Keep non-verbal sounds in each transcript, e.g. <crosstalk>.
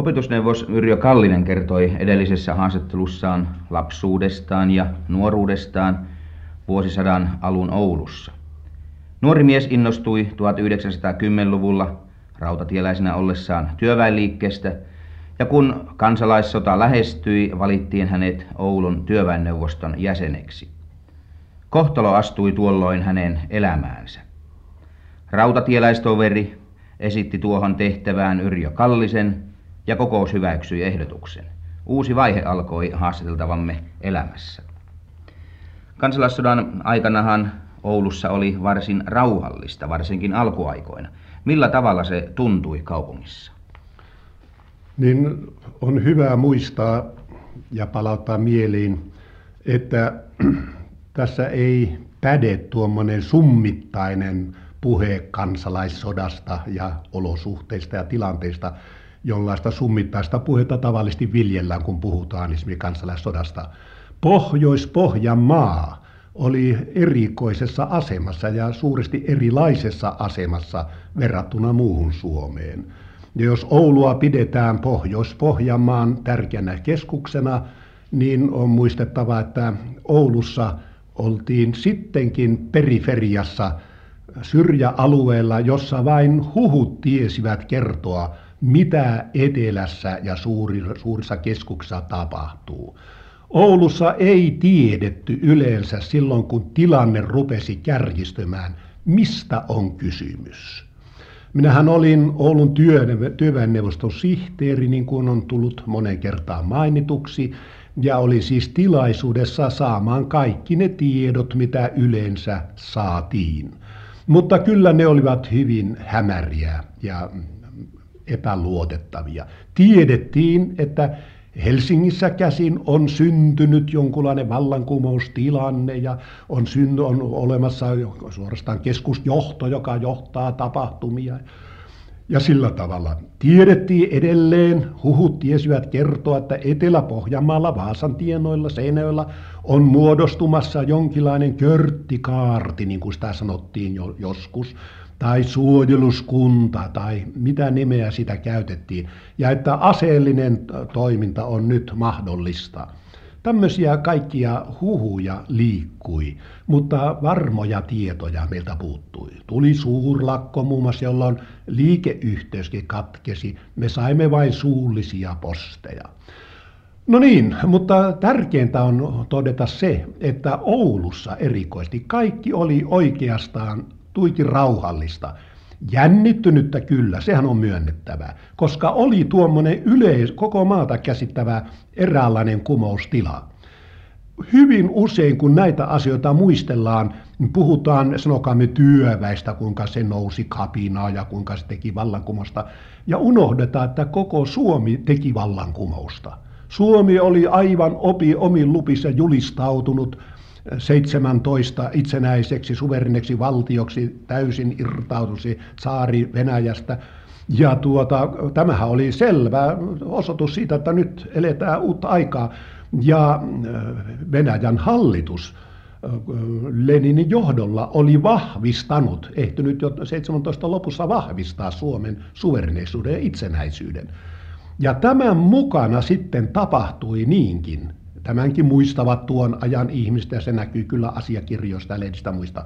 Opetusneuvos Yrjö Kallinen kertoi edellisessä haastattelussaan lapsuudestaan ja nuoruudestaan vuosisadan alun Oulussa. Nuori mies innostui 1910-luvulla rautatieläisenä ollessaan työväenliikkeestä ja kun kansalaissota lähestyi, valittiin hänet Oulun työväenneuvoston jäseneksi. Kohtalo astui tuolloin hänen elämäänsä. Rautatieläistoveri esitti tuohon tehtävään Yrjö Kallisen ja kokous hyväksyi ehdotuksen. Uusi vaihe alkoi haastateltavamme elämässä. Kansalaissodan aikanahan Oulussa oli varsin rauhallista, varsinkin alkuaikoina. Millä tavalla se tuntui kaupungissa? Niin on hyvä muistaa ja palauttaa mieliin, että <clears throat> tässä ei päde tuommoinen summittainen puhe kansalaissodasta ja olosuhteista ja tilanteista, jollaista summittaista puhetta tavallisesti viljellään, kun puhutaan esimerkiksi kansalaissodasta. Pohjois-Pohjanmaa oli erikoisessa asemassa ja suuresti erilaisessa asemassa verrattuna muuhun Suomeen. Ja jos Oulua pidetään Pohjois-Pohjanmaan tärkeänä keskuksena, niin on muistettava, että Oulussa oltiin sittenkin periferiassa syrjäalueella, jossa vain huhut tiesivät kertoa, mitä etelässä ja suurissa keskuksissa tapahtuu. Oulussa ei tiedetty yleensä silloin, kun tilanne rupesi kärjistymään, mistä on kysymys. Minähän olin Oulun työväenneuvoston sihteeri, niin kuin on tullut monen kertaan mainituksi, ja oli siis tilaisuudessa saamaan kaikki ne tiedot, mitä yleensä saatiin. Mutta kyllä ne olivat hyvin hämäriä ja epäluotettavia. Tiedettiin, että Helsingissä käsin on syntynyt jonkunlainen vallankumoustilanne ja on, synny, on olemassa suorastaan keskusjohto, joka johtaa tapahtumia. Ja sillä tavalla tiedettiin edelleen, huhut tiesivät kertoa, että Etelä-Pohjanmaalla, Vaasan tienoilla, Seinäjoella on muodostumassa jonkinlainen körttikaarti, niin kuin sitä sanottiin jo, joskus, tai suojeluskunta tai mitä nimeä sitä käytettiin, ja että aseellinen toiminta on nyt mahdollista. Tämmöisiä kaikkia huhuja liikkui, mutta varmoja tietoja meiltä puuttui. Tuli suurlakko muun muassa, jolloin liikeyhteyskin katkesi. Me saimme vain suullisia posteja. No niin, mutta tärkeintä on todeta se, että Oulussa erikoisesti kaikki oli oikeastaan tuiki rauhallista. Jännittynyttä kyllä, sehän on myönnettävää, koska oli tuommoinen yleis, koko maata käsittävä eräänlainen kumoustila. Hyvin usein, kun näitä asioita muistellaan, niin puhutaan, sanokaamme työväistä, kuinka se nousi kapinaa ja kuinka se teki vallankumousta, ja unohdetaan, että koko Suomi teki vallankumousta. Suomi oli aivan opi omin lupissa julistautunut 17 itsenäiseksi suvereneksi valtioksi täysin irtautuisi saari Venäjästä. Ja tuota, tämähän oli selvä osoitus siitä, että nyt eletään uutta aikaa. Ja äh, Venäjän hallitus äh, Leninin johdolla oli vahvistanut, ehtynyt jo 17 lopussa vahvistaa Suomen suvereneisuuden ja itsenäisyyden. Ja tämän mukana sitten tapahtui niinkin, Tämänkin muistavat tuon ajan ihmistä ja se näkyy kyllä asiakirjoista ja lehdistä muista.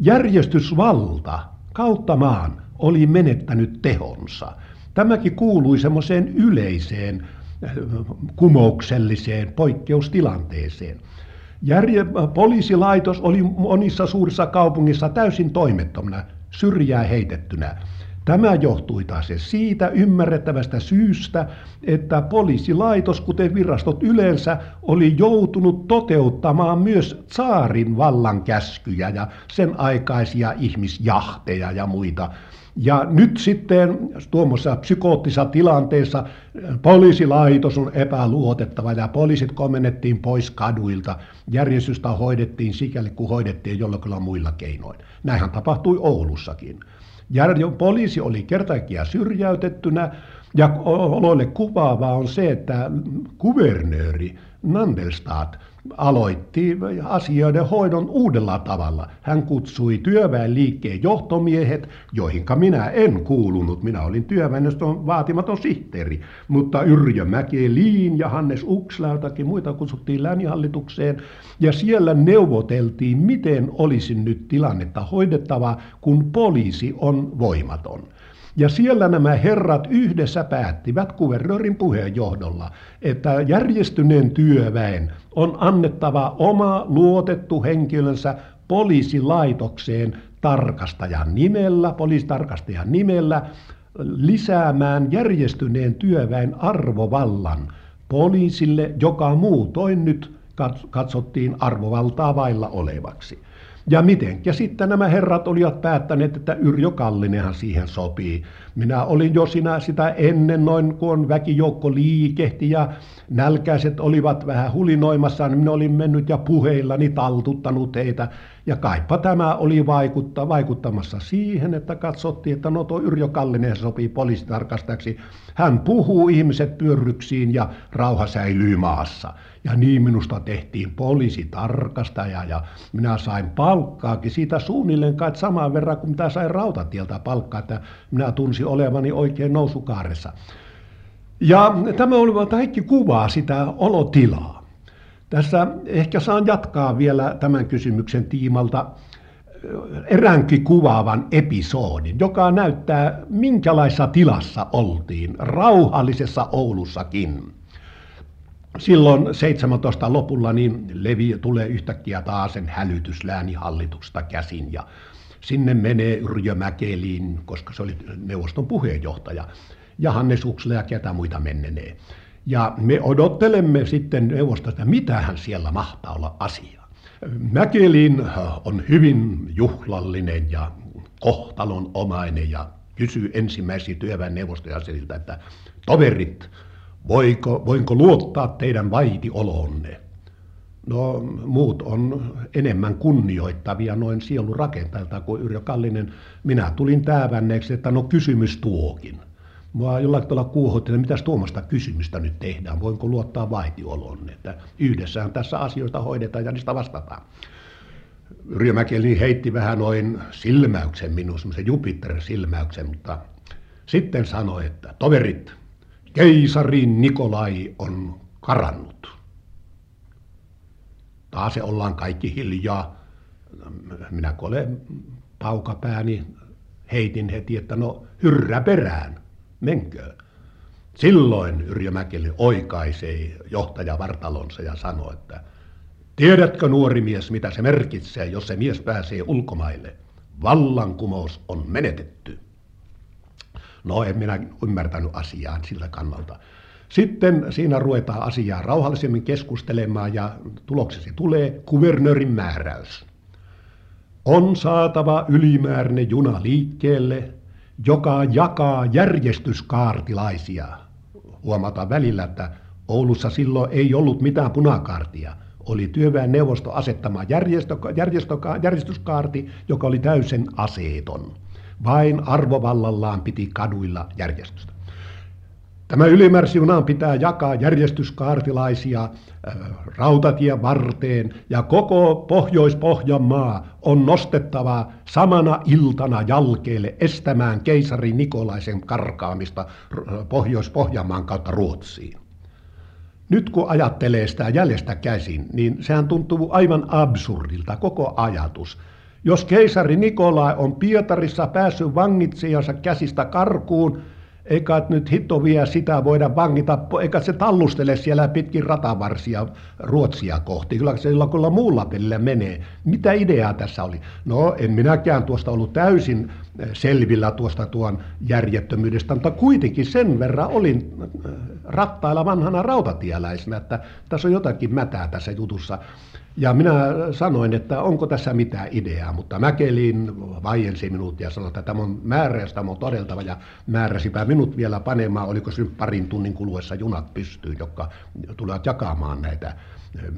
Järjestysvalta kautta maan oli menettänyt tehonsa. Tämäkin kuului semmoiseen yleiseen äh, kumoukselliseen poikkeustilanteeseen. Järje- poliisilaitos oli monissa suurissa kaupungissa täysin toimettomana, syrjää heitettynä. Tämä johtui taas siitä ymmärrettävästä syystä, että poliisilaitos, kuten virastot yleensä, oli joutunut toteuttamaan myös saarin vallan käskyjä ja sen aikaisia ihmisjahteja ja muita. Ja nyt sitten tuommoisessa psykoottisessa tilanteessa poliisilaitos on epäluotettava ja poliisit komennettiin pois kaduilta. Järjestystä hoidettiin sikäli kuin hoidettiin jollakin muilla keinoin. Näinhän tapahtui Oulussakin. Ja poliisi oli kertakia syrjäytettynä Ja oloille kuvaavaa on se, että kuvernööri Nandelstaat aloitti asioiden hoidon uudella tavalla. Hän kutsui työväenliikkeen johtomiehet, joihinka minä en kuulunut. Minä olin työväenjoston vaatimaton sihteeri, mutta Yrjö Mäkelin ja Hannes Ukslautakin muita kutsuttiin läänihallitukseen. Ja siellä neuvoteltiin, miten olisi nyt tilannetta hoidettava, kun poliisi on voimaton. Ja siellä nämä herrat yhdessä päättivät kuvernöörin puheenjohdolla, että järjestyneen työväen on annettava oma luotettu henkilönsä poliisilaitokseen tarkastajan nimellä, poliisitarkastajan nimellä, lisäämään järjestyneen työväen arvovallan poliisille, joka muutoin nyt katsottiin arvovaltaa vailla olevaksi. Ja miten? Ja sitten nämä herrat olivat päättäneet, että Yrjö Kallinenhan siihen sopii. Minä olin jo sinä sitä ennen noin, kun väkijoukko liikehti ja nälkäiset olivat vähän hulinoimassa, niin minä olin mennyt ja puheillani taltuttanut heitä. Ja kaipa tämä oli vaikutta, vaikuttamassa siihen, että katsottiin, että no tuo Yrjö Kallinen sopii poliisitarkastajaksi. Hän puhuu ihmiset pyörryksiin ja rauha säilyy maassa. Ja niin minusta tehtiin poliisitarkastaja ja minä sain palkkaakin siitä suunnilleen kai saman verran kuin mitä sain rautatieltä palkkaa, että minä tunsin olevani oikein nousukaaressa. Ja tämä oli kaikki kuvaa sitä olotilaa. Tässä ehkä saan jatkaa vielä tämän kysymyksen tiimalta eräänkin kuvaavan episodin, joka näyttää minkälaisessa tilassa oltiin rauhallisessa Oulussakin. Silloin 17 lopulla niin Levi tulee yhtäkkiä taas sen hälytyslääni-hallituksesta käsin ja sinne menee Yrjö Mäkeliin, koska se oli neuvoston puheenjohtaja, ja Hannes Uksla ja ketä muita mennenee. Ja me odottelemme sitten neuvostosta, hän siellä mahtaa olla asia. Mäkelin on hyvin juhlallinen ja kohtalon omainen ja kysyy ensimmäisiä työväenneuvostoja että toverit, voiko, voinko luottaa teidän vaitiolonne? No muut on enemmän kunnioittavia noin sielun rakentajilta kuin Yrjö Kallinen. Minä tulin täävänneeksi, että no kysymys tuokin. Mua jollakin tavalla kuuhotti, että mitäs tuomasta kysymystä nyt tehdään, voinko luottaa vaitiolonne, että yhdessään tässä asioista hoidetaan ja niistä vastataan. Yrjö Mäkeli heitti vähän noin silmäyksen minun, semmoisen Jupiter-silmäyksen, mutta sitten sanoi, että toverit, keisari Nikolai on karannut. Taas se ollaan kaikki hiljaa. Minä kun olen paukapääni, heitin heti, että no hyrrä perään, menkö. Silloin Yrjö Mäkeli oikaisee johtaja Vartalonsa ja sanoi, että tiedätkö nuori mies, mitä se merkitsee, jos se mies pääsee ulkomaille? Vallankumous on menetetty. No en minä ymmärtänyt asiaa sillä kannalta. Sitten siinä ruvetaan asiaa rauhallisemmin keskustelemaan ja tuloksesi tulee kuvernöörin määräys. On saatava ylimääräinen juna liikkeelle, joka jakaa järjestyskaartilaisia. Huomataan välillä, että Oulussa silloin ei ollut mitään punakaartia. Oli työväenneuvosto asettama järjestö, järjestö, järjestyskaarti, joka oli täysin aseeton. Vain arvovallallaan piti kaduilla järjestystä. Tämä ylimääräisjunaan pitää jakaa järjestyskaartilaisia rautatie varteen ja koko Pohjois-Pohjanmaa on nostettava samana iltana jalkeelle estämään keisari Nikolaisen karkaamista Pohjois-Pohjanmaan kautta Ruotsiin. Nyt kun ajattelee sitä jäljestä käsin, niin sehän tuntuu aivan absurdilta koko ajatus. Jos keisari Nikolai on Pietarissa päässyt vangitsijansa käsistä karkuun, eikä nyt hitto vie sitä voida vangita, eikä se tallustele siellä pitkin ratavarsia Ruotsia kohti. Kyllä se kyllä muulla pelillä menee. Mitä ideaa tässä oli? No en minäkään tuosta ollut täysin eh, selvillä tuosta tuon järjettömyydestä, mutta kuitenkin sen verran olin eh, rattailla vanhana rautatieläisenä, että tässä on jotakin mätää tässä jutussa. Ja minä sanoin, että onko tässä mitään ideaa, mutta Mäkelin vaiensi minut ja sanoi, että tämä on määräys, tämä on todeltava ja määräsipä minut vielä panemaan, oliko se parin tunnin kuluessa junat pystyy, jotka tulevat jakamaan näitä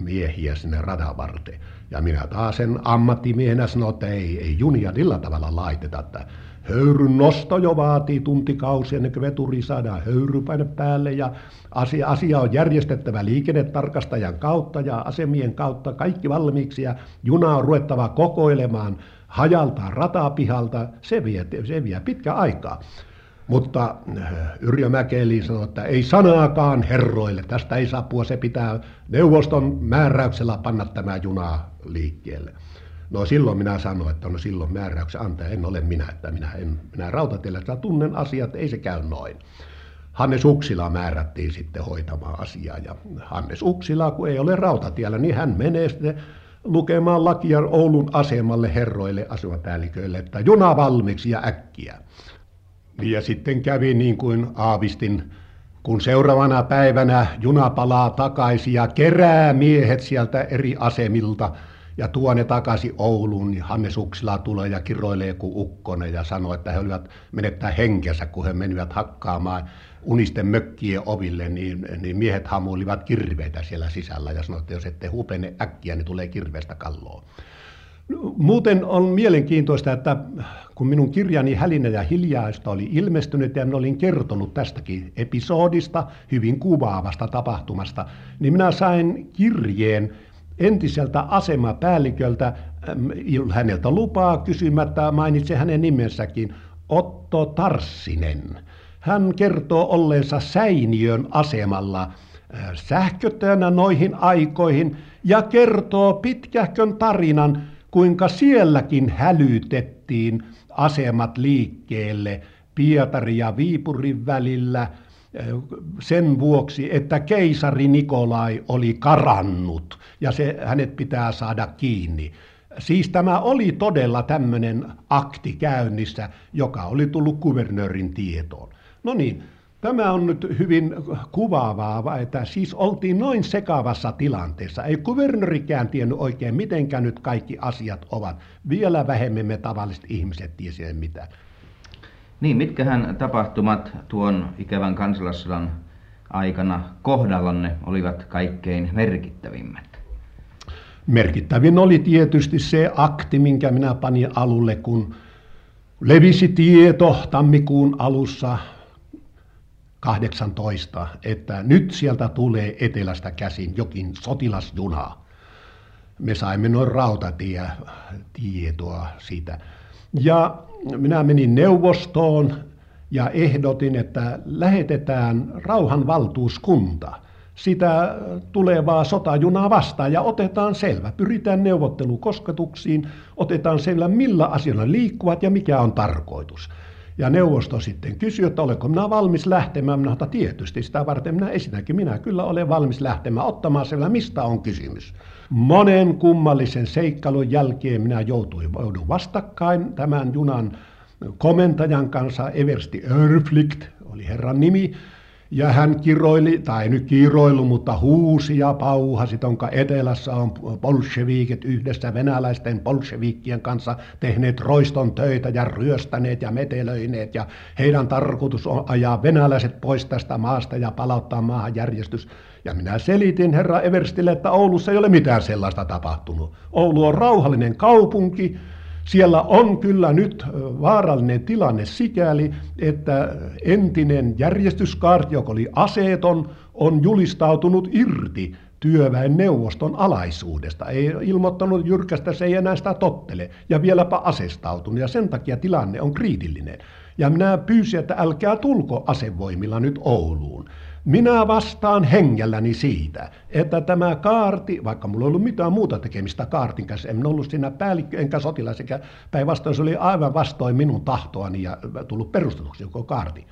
miehiä sinne radan varteen. Ja minä taas sen ammattimiehenä sanoin, että ei, ei junia sillä tavalla laiteta, että Höyryn nosto jo vaatii tuntikausia ennen kuin veturi saadaan höyrypaine päälle ja asia, asia on järjestettävä liikennetarkastajan kautta ja asemien kautta kaikki valmiiksi ja juna on ruvettava kokoilemaan hajalta ratapihalta. Se vie, se vie pitkä aikaa. Mutta äh, Yrjö Mäkeli sanoi, että ei sanaakaan herroille, tästä ei saa puhua, se pitää neuvoston määräyksellä panna tämä juna liikkeelle. No silloin minä sanoin, että no silloin määräyksen antaja en ole minä, että minä en minä rautatiellä tunnen asiat, ei se käy noin. Hannes Uksila määrättiin sitten hoitamaan asiaa ja Hannes Uksila, kun ei ole rautatiellä, niin hän menee sitten lukemaan lakia Oulun asemalle herroille asemapäälliköille, että juna valmiiksi ja äkkiä. Ja sitten kävi niin kuin aavistin, kun seuraavana päivänä juna palaa takaisin ja kerää miehet sieltä eri asemilta ja tuo ne takaisin Ouluun, niin Hannes Uksila tulee ja kiroilee kuin ukkonen ja sanoo, että he olivat menettää henkensä, kun he menivät hakkaamaan unisten mökkien oville, niin, niin miehet hamuilivat kirveitä siellä sisällä ja sanoivat, että jos ette hupene äkkiä, niin tulee kirveestä kalloa. Muuten on mielenkiintoista, että kun minun kirjani Hälinä ja hiljaista oli ilmestynyt ja minä olin kertonut tästäkin episodista, hyvin kuvaavasta tapahtumasta, niin minä sain kirjeen entiseltä asemapäälliköltä, häneltä lupaa kysymättä, mainitsi hänen nimensäkin, Otto Tarssinen. Hän kertoo olleensa Säiniön asemalla sähköttäjänä noihin aikoihin ja kertoo pitkähkön tarinan, kuinka sielläkin hälytettiin asemat liikkeelle Pietari ja Viipurin välillä sen vuoksi, että keisari Nikolai oli karannut ja se, hänet pitää saada kiinni. Siis tämä oli todella tämmöinen akti käynnissä, joka oli tullut kuvernöörin tietoon. No niin, Tämä on nyt hyvin kuvaavaa, että siis oltiin noin sekavassa tilanteessa. Ei kuvernörikään tiennyt oikein, mitenkä nyt kaikki asiat ovat. Vielä vähemmän me tavalliset ihmiset tiesivät mitä. Niin, mitkähän tapahtumat tuon ikävän kansallissodan aikana kohdallanne olivat kaikkein merkittävimmät? Merkittävin oli tietysti se akti, minkä minä panin alulle, kun levisi tieto tammikuun alussa 18, että nyt sieltä tulee etelästä käsin jokin sotilasjuna. Me saimme noin rautatie tietoa siitä. Ja minä menin neuvostoon ja ehdotin, että lähetetään rauhanvaltuuskunta sitä tulevaa sotajunaa vastaan ja otetaan selvä. Pyritään neuvottelukosketuksiin, otetaan selvä millä asioilla liikkuvat ja mikä on tarkoitus. Ja neuvosto sitten kysyi, että olenko minä valmis lähtemään. Minä että tietysti sitä varten minä esitänkin. Minä kyllä olen valmis lähtemään ottamaan selvä, mistä on kysymys. Monen kummallisen seikkailun jälkeen minä joutuin, joudun vastakkain tämän junan komentajan kanssa, Eversti Örflikt oli herran nimi, ja hän kiroili, tai nyt kiroilu, mutta huusi ja pauhasi, onka etelässä on bolshevikit yhdessä venäläisten bolshevikkien kanssa tehneet roiston töitä ja ryöstäneet ja metelöineet. Ja heidän tarkoitus on ajaa venäläiset pois tästä maasta ja palauttaa maahan järjestys. Ja minä selitin herra Everstille, että Oulussa ei ole mitään sellaista tapahtunut. Oulu on rauhallinen kaupunki, siellä on kyllä nyt vaarallinen tilanne sikäli, että entinen järjestyskaarti, joka oli aseeton, on julistautunut irti työväen neuvoston alaisuudesta. Ei ilmoittanut jyrkästä, se ei enää sitä tottele. Ja vieläpä asestautunut. Ja sen takia tilanne on kriitillinen. Ja minä pyysin, että älkää tulko asevoimilla nyt Ouluun. Minä vastaan hengelläni siitä, että tämä kaarti, vaikka mulla ei ollut mitään muuta tekemistä kaartin kanssa, en ollut siinä päällikkö enkä sotilas, sekä päinvastoin se oli aivan vastoin minun tahtoani ja tullut perustetuksi joko kaarti.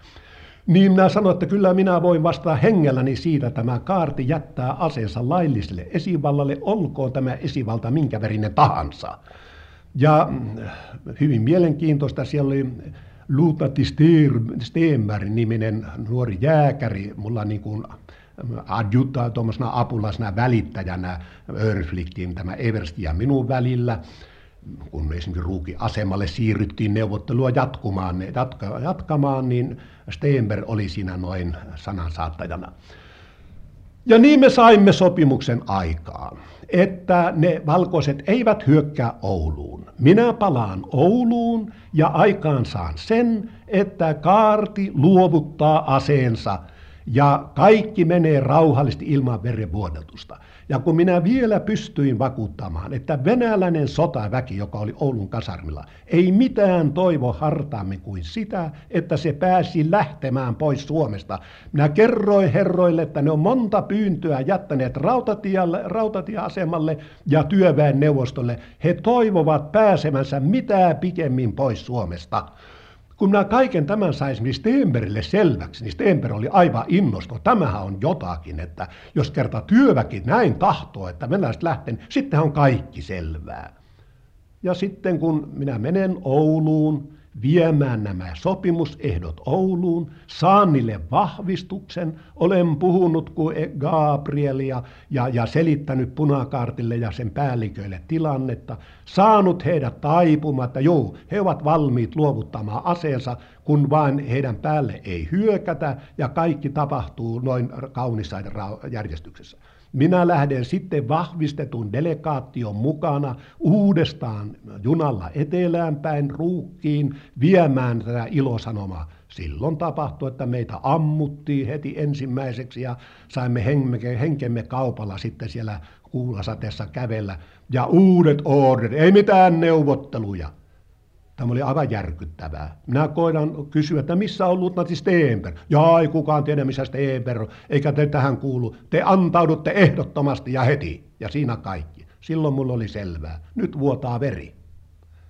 Niin minä sanoin, että kyllä minä voin vastata hengelläni siitä, että tämä kaarti jättää aseensa lailliselle esivallalle, olkoon tämä esivalta minkä verinen tahansa. Ja hyvin mielenkiintoista siellä oli Luutnantti Stenberg niminen nuori jääkäri, mulla niin kuin adjutta tuommoisena apulasena välittäjänä Örfliktiin tämä Eversti ja minun välillä kun esimerkiksi Ruukin asemalle siirryttiin neuvottelua jatkumaan, jatka, jatkamaan, niin Steenberg oli siinä noin sanansaattajana. Ja niin me saimme sopimuksen aikaan, että ne valkoiset eivät hyökkää Ouluun. Minä palaan Ouluun ja aikaan saan sen, että kaarti luovuttaa aseensa ja kaikki menee rauhallisesti ilman verenvuodatusta. Ja kun minä vielä pystyin vakuuttamaan, että venäläinen sotaväki, joka oli Oulun kasarmilla, ei mitään toivo hartaammin kuin sitä, että se pääsi lähtemään pois Suomesta. Minä kerroin herroille, että ne on monta pyyntöä jättäneet rautatieasemalle ja työväen neuvostolle. He toivovat pääsemänsä mitä pikemmin pois Suomesta. Kun minä kaiken tämän sain niin Stenbergille selväksi, niin Stenberg oli aivan innostunut. Tämähän on jotakin, että jos kerta työväki näin tahtoo, että venäläiset lähtee, niin sitten on kaikki selvää. Ja sitten kun minä menen Ouluun, viemään nämä sopimusehdot Ouluun, saan niille vahvistuksen, olen puhunut kuin Gabrielia ja, ja selittänyt punakaartille ja sen päälliköille tilannetta, saanut heidät taipumaan, että joo, he ovat valmiit luovuttamaan aseensa, kun vain heidän päälle ei hyökätä ja kaikki tapahtuu noin kaunissa järjestyksessä. Minä lähden sitten vahvistetun delegaation mukana uudestaan junalla etelään päin ruukkiin viemään tätä ilosanomaa. Silloin tapahtui, että meitä ammuttiin heti ensimmäiseksi ja saimme henkemme kaupalla sitten siellä kuulasateessa kävellä. Ja uudet orderit, ei mitään neuvotteluja. Tämä oli aivan järkyttävää. Minä koitan kysyä, että missä on luutnantti Steenberg? Ja ei kukaan tiedä, missä Steenberg on, eikä te tähän kuulu. Te antaudutte ehdottomasti ja heti. Ja siinä kaikki. Silloin mulla oli selvää. Nyt vuotaa veri.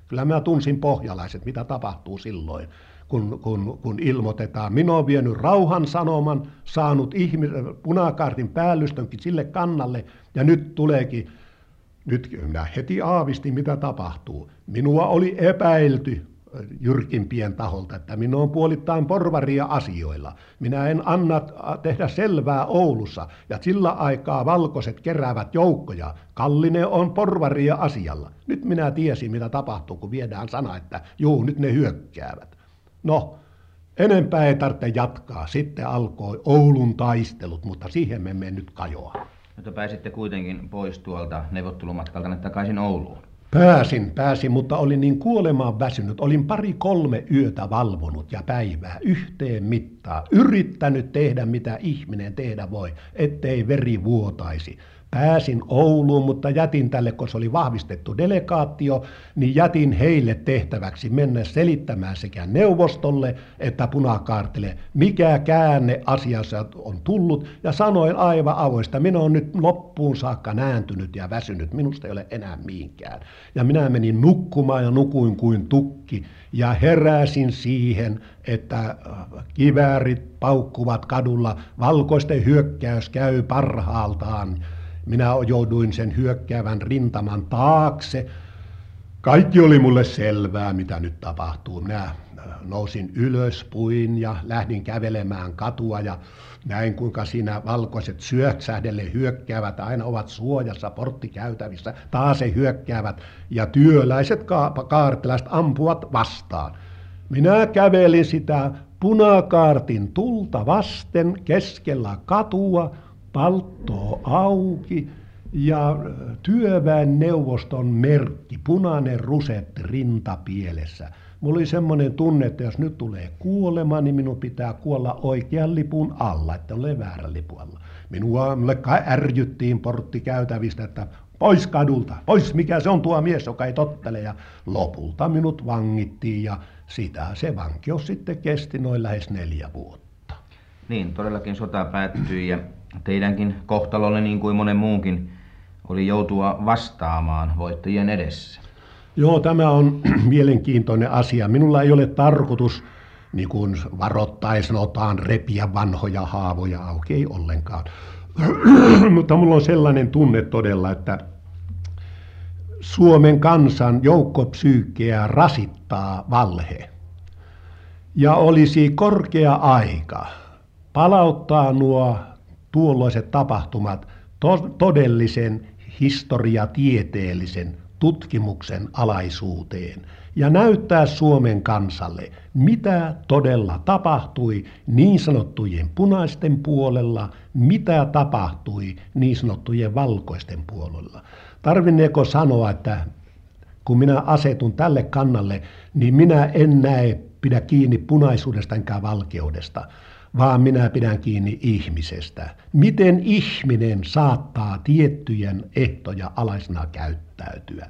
Kyllä mä tunsin pohjalaiset, mitä tapahtuu silloin, kun, kun, kun ilmoitetaan. Minä olen vienyt rauhan sanoman, saanut ihmis, punakaartin päällystönkin sille kannalle, ja nyt tuleekin nyt minä heti aavistin, mitä tapahtuu. Minua oli epäilty jyrkimpien taholta, että minä olen puolittain porvaria asioilla. Minä en anna tehdä selvää Oulussa, ja sillä aikaa valkoiset keräävät joukkoja. Kallinen on porvaria asialla. Nyt minä tiesin, mitä tapahtuu, kun viedään sana, että juu, nyt ne hyökkäävät. No, enempää ei tarvitse jatkaa. Sitten alkoi Oulun taistelut, mutta siihen me emme nyt kajoa. Mutta pääsitte kuitenkin pois tuolta neuvottelumatkalta takaisin Ouluun. Pääsin, pääsin, mutta olin niin kuolemaan väsynyt. Olin pari kolme yötä valvonut ja päivää yhteen mittaan. Yrittänyt tehdä mitä ihminen tehdä voi, ettei veri vuotaisi. Pääsin Ouluun, mutta jätin tälle, kun se oli vahvistettu delegaatio, niin jätin heille tehtäväksi mennä selittämään sekä neuvostolle että punakaartille, mikä käänne asiassa on tullut. Ja sanoin aivan avoista, minä olen nyt loppuun saakka nääntynyt ja väsynyt, minusta ei ole enää mihinkään. Ja minä menin nukkumaan ja nukuin kuin tukki ja heräsin siihen, että äh, kiväärit paukkuvat kadulla, valkoisten hyökkäys käy parhaaltaan minä jouduin sen hyökkäävän rintaman taakse. Kaikki oli mulle selvää, mitä nyt tapahtuu. Minä äh, nousin ylös, puin ja lähdin kävelemään katua ja näin kuinka siinä valkoiset syöksähdelle hyökkäävät, aina ovat suojassa porttikäytävissä, taas he hyökkäävät ja työläiset ka- kaartilaiset ampuvat vastaan. Minä kävelin sitä punakaartin tulta vasten keskellä katua, palttoo auki ja työväen neuvoston merkki, punainen rusetti rintapielessä. Mulla oli semmoinen tunne, että jos nyt tulee kuolema, niin minun pitää kuolla oikean lipun alla, että ole väärän lipun alla. Minua ärjyttiin porttikäytävistä, että pois kadulta, pois mikä se on tuo mies, joka ei tottele. Ja lopulta minut vangittiin ja sitä se vankeus sitten kesti noin lähes neljä vuotta. Niin, todellakin sota päättyi ja teidänkin kohtalolle niin kuin monen muunkin oli joutua vastaamaan voittajien edessä. Joo, tämä on <clears throat> mielenkiintoinen asia. Minulla ei ole tarkoitus, niin kuin varoittain sanotaan, repiä vanhoja haavoja auki, ei ollenkaan. <clears throat> Mutta minulla on sellainen tunne todella, että Suomen kansan joukkopsyykkeä rasittaa valhe. Ja olisi korkea aika palauttaa nuo tuolloiset tapahtumat to- todellisen historiatieteellisen tutkimuksen alaisuuteen ja näyttää Suomen kansalle, mitä todella tapahtui niin sanottujen punaisten puolella, mitä tapahtui niin sanottujen valkoisten puolella. Tarvinneeko sanoa, että kun minä asetun tälle kannalle, niin minä en näe pidä kiinni punaisuudesta enkä valkeudesta, vaan minä pidän kiinni ihmisestä. Miten ihminen saattaa tiettyjen ehtoja alaisena käyttäytyä?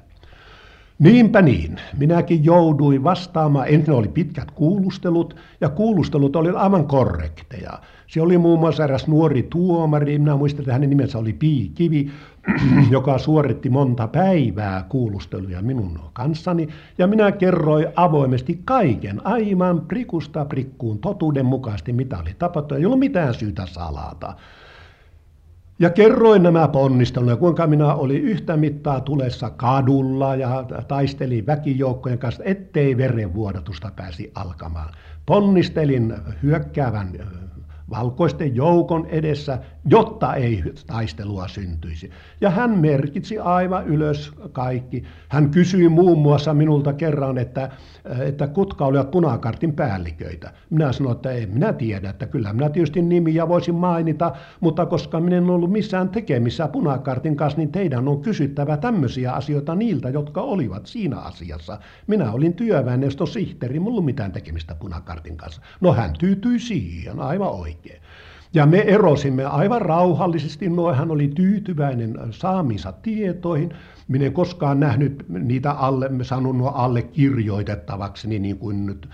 Niinpä niin. Minäkin jouduin vastaamaan. Ensin oli pitkät kuulustelut, ja kuulustelut olivat aivan korrekteja. Se oli muun muassa eräs nuori tuomari, minä muistan, että hänen nimensä oli Pii Kivi, <clears throat> joka suoritti monta päivää kuulusteluja minun kanssani, ja minä kerroin avoimesti kaiken, aivan prikusta prikkuun, totuuden mukaisesti, mitä oli tapahtunut, ei ollut mitään syytä salata. Ja kerroin nämä ponnistelut, kuinka minä olin yhtä mittaa tulessa kadulla ja taistelin väkijoukkojen kanssa, ettei verenvuodatusta pääsi alkamaan. Ponnistelin hyökkäävän valkoisten joukon edessä, jotta ei taistelua syntyisi. Ja hän merkitsi aivan ylös kaikki. Hän kysyi muun muassa minulta kerran, että, että kutka olivat punakartin päälliköitä. Minä sanoin, että en minä tiedä, että kyllä minä tietysti nimiä voisin mainita, mutta koska minä en ollut missään tekemissä punakartin kanssa, niin teidän on kysyttävä tämmöisiä asioita niiltä, jotka olivat siinä asiassa. Minä olin työväeneston sihteeri, mulla mitään tekemistä punakartin kanssa. No hän tyytyi siihen, aivan oikein. Ja me erosimme aivan rauhallisesti, no hän oli tyytyväinen saamiinsa tietoihin. Minä en koskaan nähnyt niitä alle, me sanonut alle kirjoitettavaksi, niin, niin kuin nyt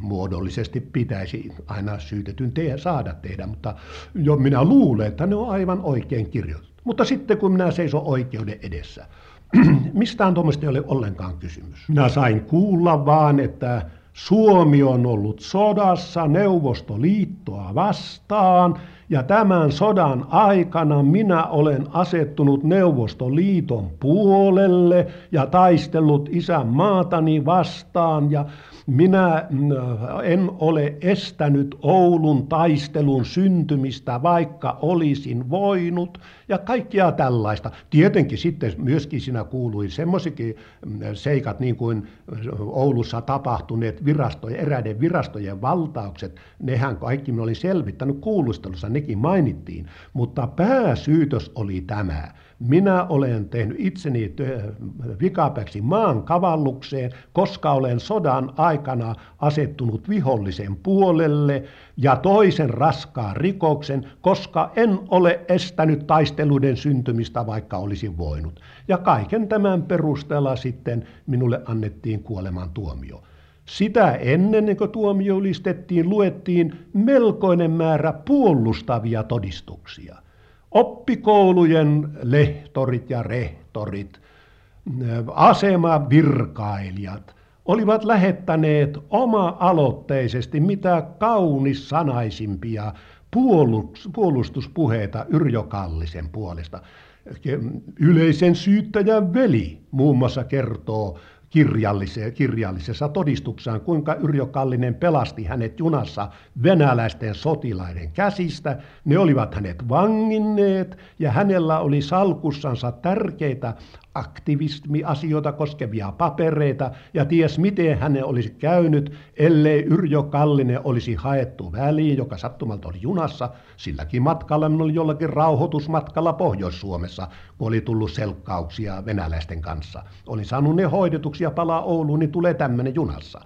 muodollisesti pitäisi aina syytetyn te- saada tehdä, mutta jo minä luulen, että ne on aivan oikein kirjoitettu. Mutta sitten kun minä seison oikeuden edessä, <clears throat> mistään tuommoista ei ole ollenkaan kysymys. Minä sain kuulla vaan, että Suomi on ollut sodassa Neuvostoliittoa vastaan ja tämän sodan aikana minä olen asettunut Neuvostoliiton puolelle ja taistellut isänmaatani vastaan ja minä mm, en ole estänyt Oulun taistelun syntymistä, vaikka olisin voinut, ja kaikkia tällaista. Tietenkin sitten myöskin siinä kuului semmoisikin mm, seikat, niin kuin Oulussa tapahtuneet virastojen, eräiden virastojen valtaukset, nehän kaikki minä olin selvittänyt kuulustelussa, nekin mainittiin, mutta pääsyytös oli tämä. Minä olen tehnyt itseni vikapäksi maan kavallukseen, koska olen sodan aikana asettunut vihollisen puolelle ja toisen raskaan rikoksen, koska en ole estänyt taisteluiden syntymistä, vaikka olisin voinut. Ja kaiken tämän perusteella sitten minulle annettiin kuoleman tuomio. Sitä ennen kuin tuomio ylistettiin, luettiin melkoinen määrä puolustavia todistuksia – oppikoulujen lehtorit ja rehtorit, asemavirkailijat olivat lähettäneet oma-aloitteisesti mitä kaunissanaisimpia puolustuspuheita Yrjö Kallisen puolesta. Yleisen syyttäjän veli muun muassa kertoo kirjallisessa todistuksessaan, kuinka Yrjö Kallinen pelasti hänet junassa venäläisten sotilaiden käsistä. Ne olivat hänet vanginneet ja hänellä oli salkussansa tärkeitä aktivismiasioita koskevia papereita ja ties miten hänen olisi käynyt, ellei Yrjö Kallinen olisi haettu väliin, joka sattumalta oli junassa. Silläkin matkalla oli jollakin rauhoitusmatkalla Pohjois-Suomessa, kun oli tullut selkkauksia venäläisten kanssa. Olin saanut ne hoidetuksi ja palaa Ouluun, niin tulee tämmöinen junassa.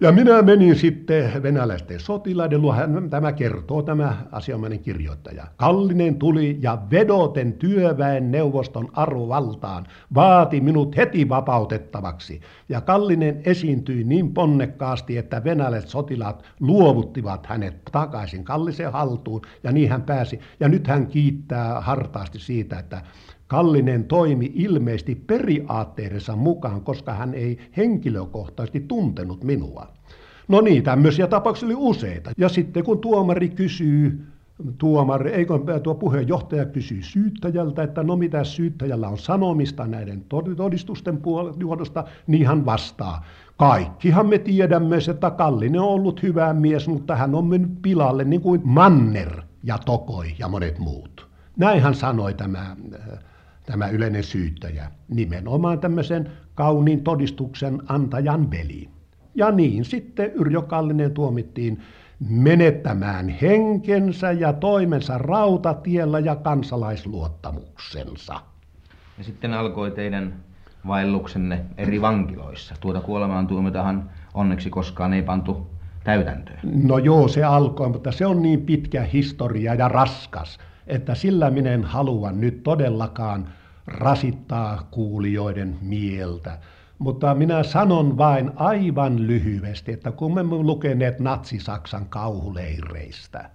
Ja minä menin sitten venäläisten sotilaiden luo, tämä kertoo tämä asianomainen kirjoittaja. Kallinen tuli ja vedoten työväen neuvoston arvovaltaan vaati minut heti vapautettavaksi. Ja Kallinen esiintyi niin ponnekkaasti, että venäläiset sotilaat luovuttivat hänet takaisin Kallisen haltuun ja niin hän pääsi. Ja nyt hän kiittää hartaasti siitä, että Kallinen toimi ilmeisesti periaatteidensa mukaan, koska hän ei henkilökohtaisesti tuntenut minua. No niin, tämmöisiä tapauksia oli useita. Ja sitten kun tuomari kysyy, tuomari, eikö tuo puheenjohtaja kysyy syyttäjältä, että no mitä syyttäjällä on sanomista näiden todistusten puolesta, niin hän vastaa. Kaikkihan me tiedämme, että Kallinen on ollut hyvä mies, mutta hän on mennyt pilalle niin kuin Manner ja Tokoi ja monet muut. Näin hän sanoi tämä tämä yleinen syyttäjä, nimenomaan tämmöisen kauniin todistuksen antajan veli. Ja niin sitten Yrjö Kallinen tuomittiin menettämään henkensä ja toimensa rautatiellä ja kansalaisluottamuksensa. Ja sitten alkoi teidän vaelluksenne eri vankiloissa. Tuota kuolemaan tuomitahan onneksi koskaan ei pantu täytäntöön. No joo, se alkoi, mutta se on niin pitkä historia ja raskas, että sillä minä en halua nyt todellakaan rasittaa kuulijoiden mieltä. Mutta minä sanon vain aivan lyhyesti, että kun me lukeneet Natsi-Saksan kauhuleireistä,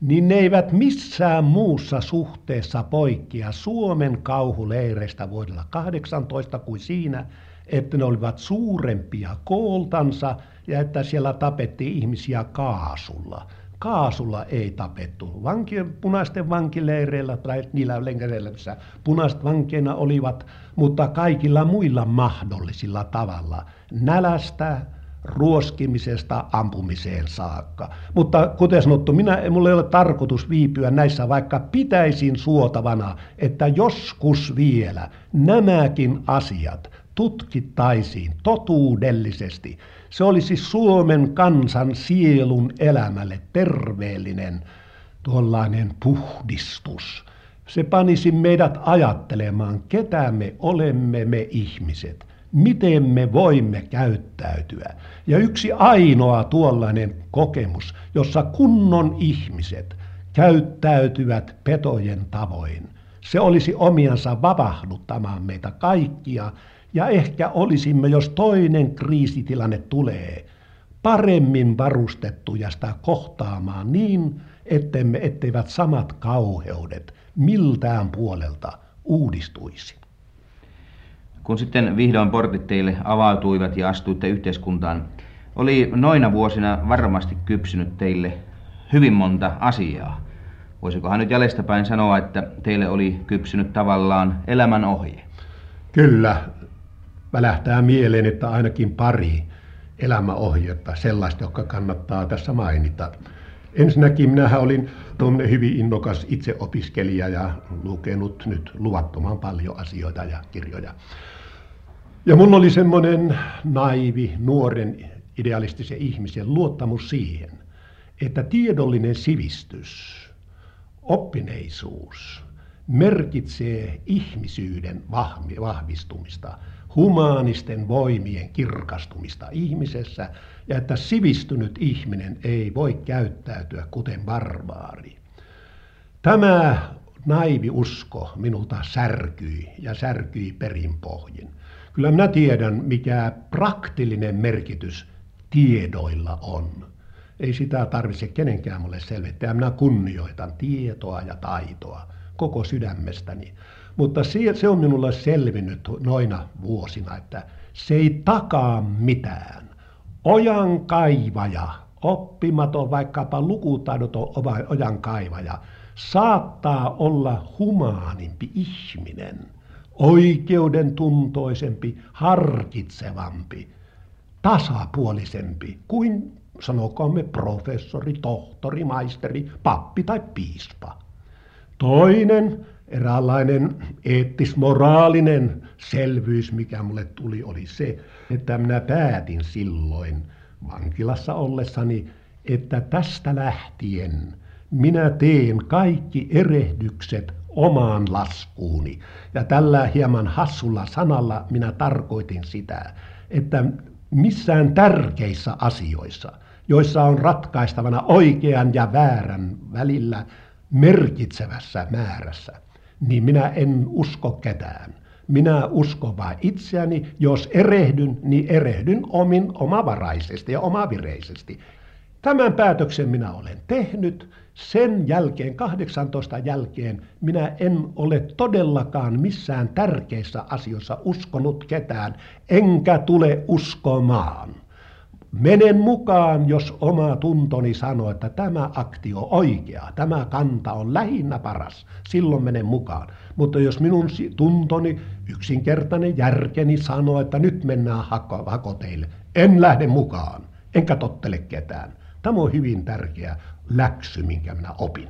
niin ne eivät missään muussa suhteessa poikkea Suomen kauhuleireistä vuodella 18 kuin siinä, että ne olivat suurempia kooltansa ja että siellä tapettiin ihmisiä kaasulla. Kaasulla ei tapettu. Vanki, punaisten vankileireillä tai niillä lenkereillä, missä punaiset vankeina olivat, mutta kaikilla muilla mahdollisilla tavalla. Nälästä, ruoskimisesta ampumiseen saakka. Mutta kuten sanottu, minä, mulla ei ole tarkoitus viipyä näissä, vaikka pitäisin suotavana, että joskus vielä nämäkin asiat tutkittaisiin totuudellisesti. Se olisi Suomen kansan sielun elämälle terveellinen tuollainen puhdistus. Se panisi meidät ajattelemaan, ketä me olemme me ihmiset, miten me voimme käyttäytyä. Ja yksi ainoa tuollainen kokemus, jossa kunnon ihmiset käyttäytyvät petojen tavoin, se olisi omiansa vapahduttamaan meitä kaikkia. Ja ehkä olisimme, jos toinen kriisitilanne tulee, paremmin varustettuja sitä kohtaamaan niin, ettemme, etteivät samat kauheudet miltään puolelta uudistuisi. Kun sitten vihdoin portit teille avautuivat ja astuitte yhteiskuntaan, oli noina vuosina varmasti kypsynyt teille hyvin monta asiaa. Voisikohan nyt jäljestäpäin sanoa, että teille oli kypsynyt tavallaan elämän ohje? Kyllä, välähtää mieleen, että ainakin pari elämäohjetta, sellaista, joka kannattaa tässä mainita. Ensinnäkin minähän olin tuonne hyvin innokas itseopiskelija ja lukenut nyt luvattoman paljon asioita ja kirjoja. Ja mun oli semmoinen naivi, nuoren, idealistisen ihmisen luottamus siihen, että tiedollinen sivistys, oppineisuus merkitsee ihmisyyden vahvistumista, humaanisten voimien kirkastumista ihmisessä ja että sivistynyt ihminen ei voi käyttäytyä kuten barbaari. Tämä naivi usko minulta särkyi ja särkyi perinpohjin. Kyllä minä tiedän, mikä praktillinen merkitys tiedoilla on. Ei sitä tarvitse kenenkään mulle selvittää. Minä kunnioitan tietoa ja taitoa koko sydämestäni. Mutta se on minulle selvinnyt noina vuosina, että se ei takaa mitään. Ojan kaivaja, oppimaton vaikkapa lukutaidoton ojan kaivaja, saattaa olla humaanimpi ihminen, oikeuden tuntoisempi, harkitsevampi, tasapuolisempi kuin sanokaamme professori, tohtori, maisteri, pappi tai piispa. Toinen eräänlainen eettis-moraalinen selvyys, mikä mulle tuli, oli se, että minä päätin silloin vankilassa ollessani, että tästä lähtien minä teen kaikki erehdykset omaan laskuuni. Ja tällä hieman hassulla sanalla minä tarkoitin sitä, että missään tärkeissä asioissa, joissa on ratkaistavana oikean ja väärän välillä merkitsevässä määrässä, niin minä en usko ketään. Minä uskon vain itseäni. Jos erehdyn, niin erehdyn omin omavaraisesti ja omavireisesti. Tämän päätöksen minä olen tehnyt. Sen jälkeen, 18 jälkeen, minä en ole todellakaan missään tärkeissä asioissa uskonut ketään, enkä tule uskomaan. Menen mukaan, jos oma tuntoni sanoo, että tämä aktio on oikea, tämä kanta on lähinnä paras, silloin menen mukaan. Mutta jos minun tuntoni, yksinkertainen järkeni sanoo, että nyt mennään hako, hakoteille, en lähde mukaan, enkä tottele ketään. Tämä on hyvin tärkeä läksy, minkä minä opin.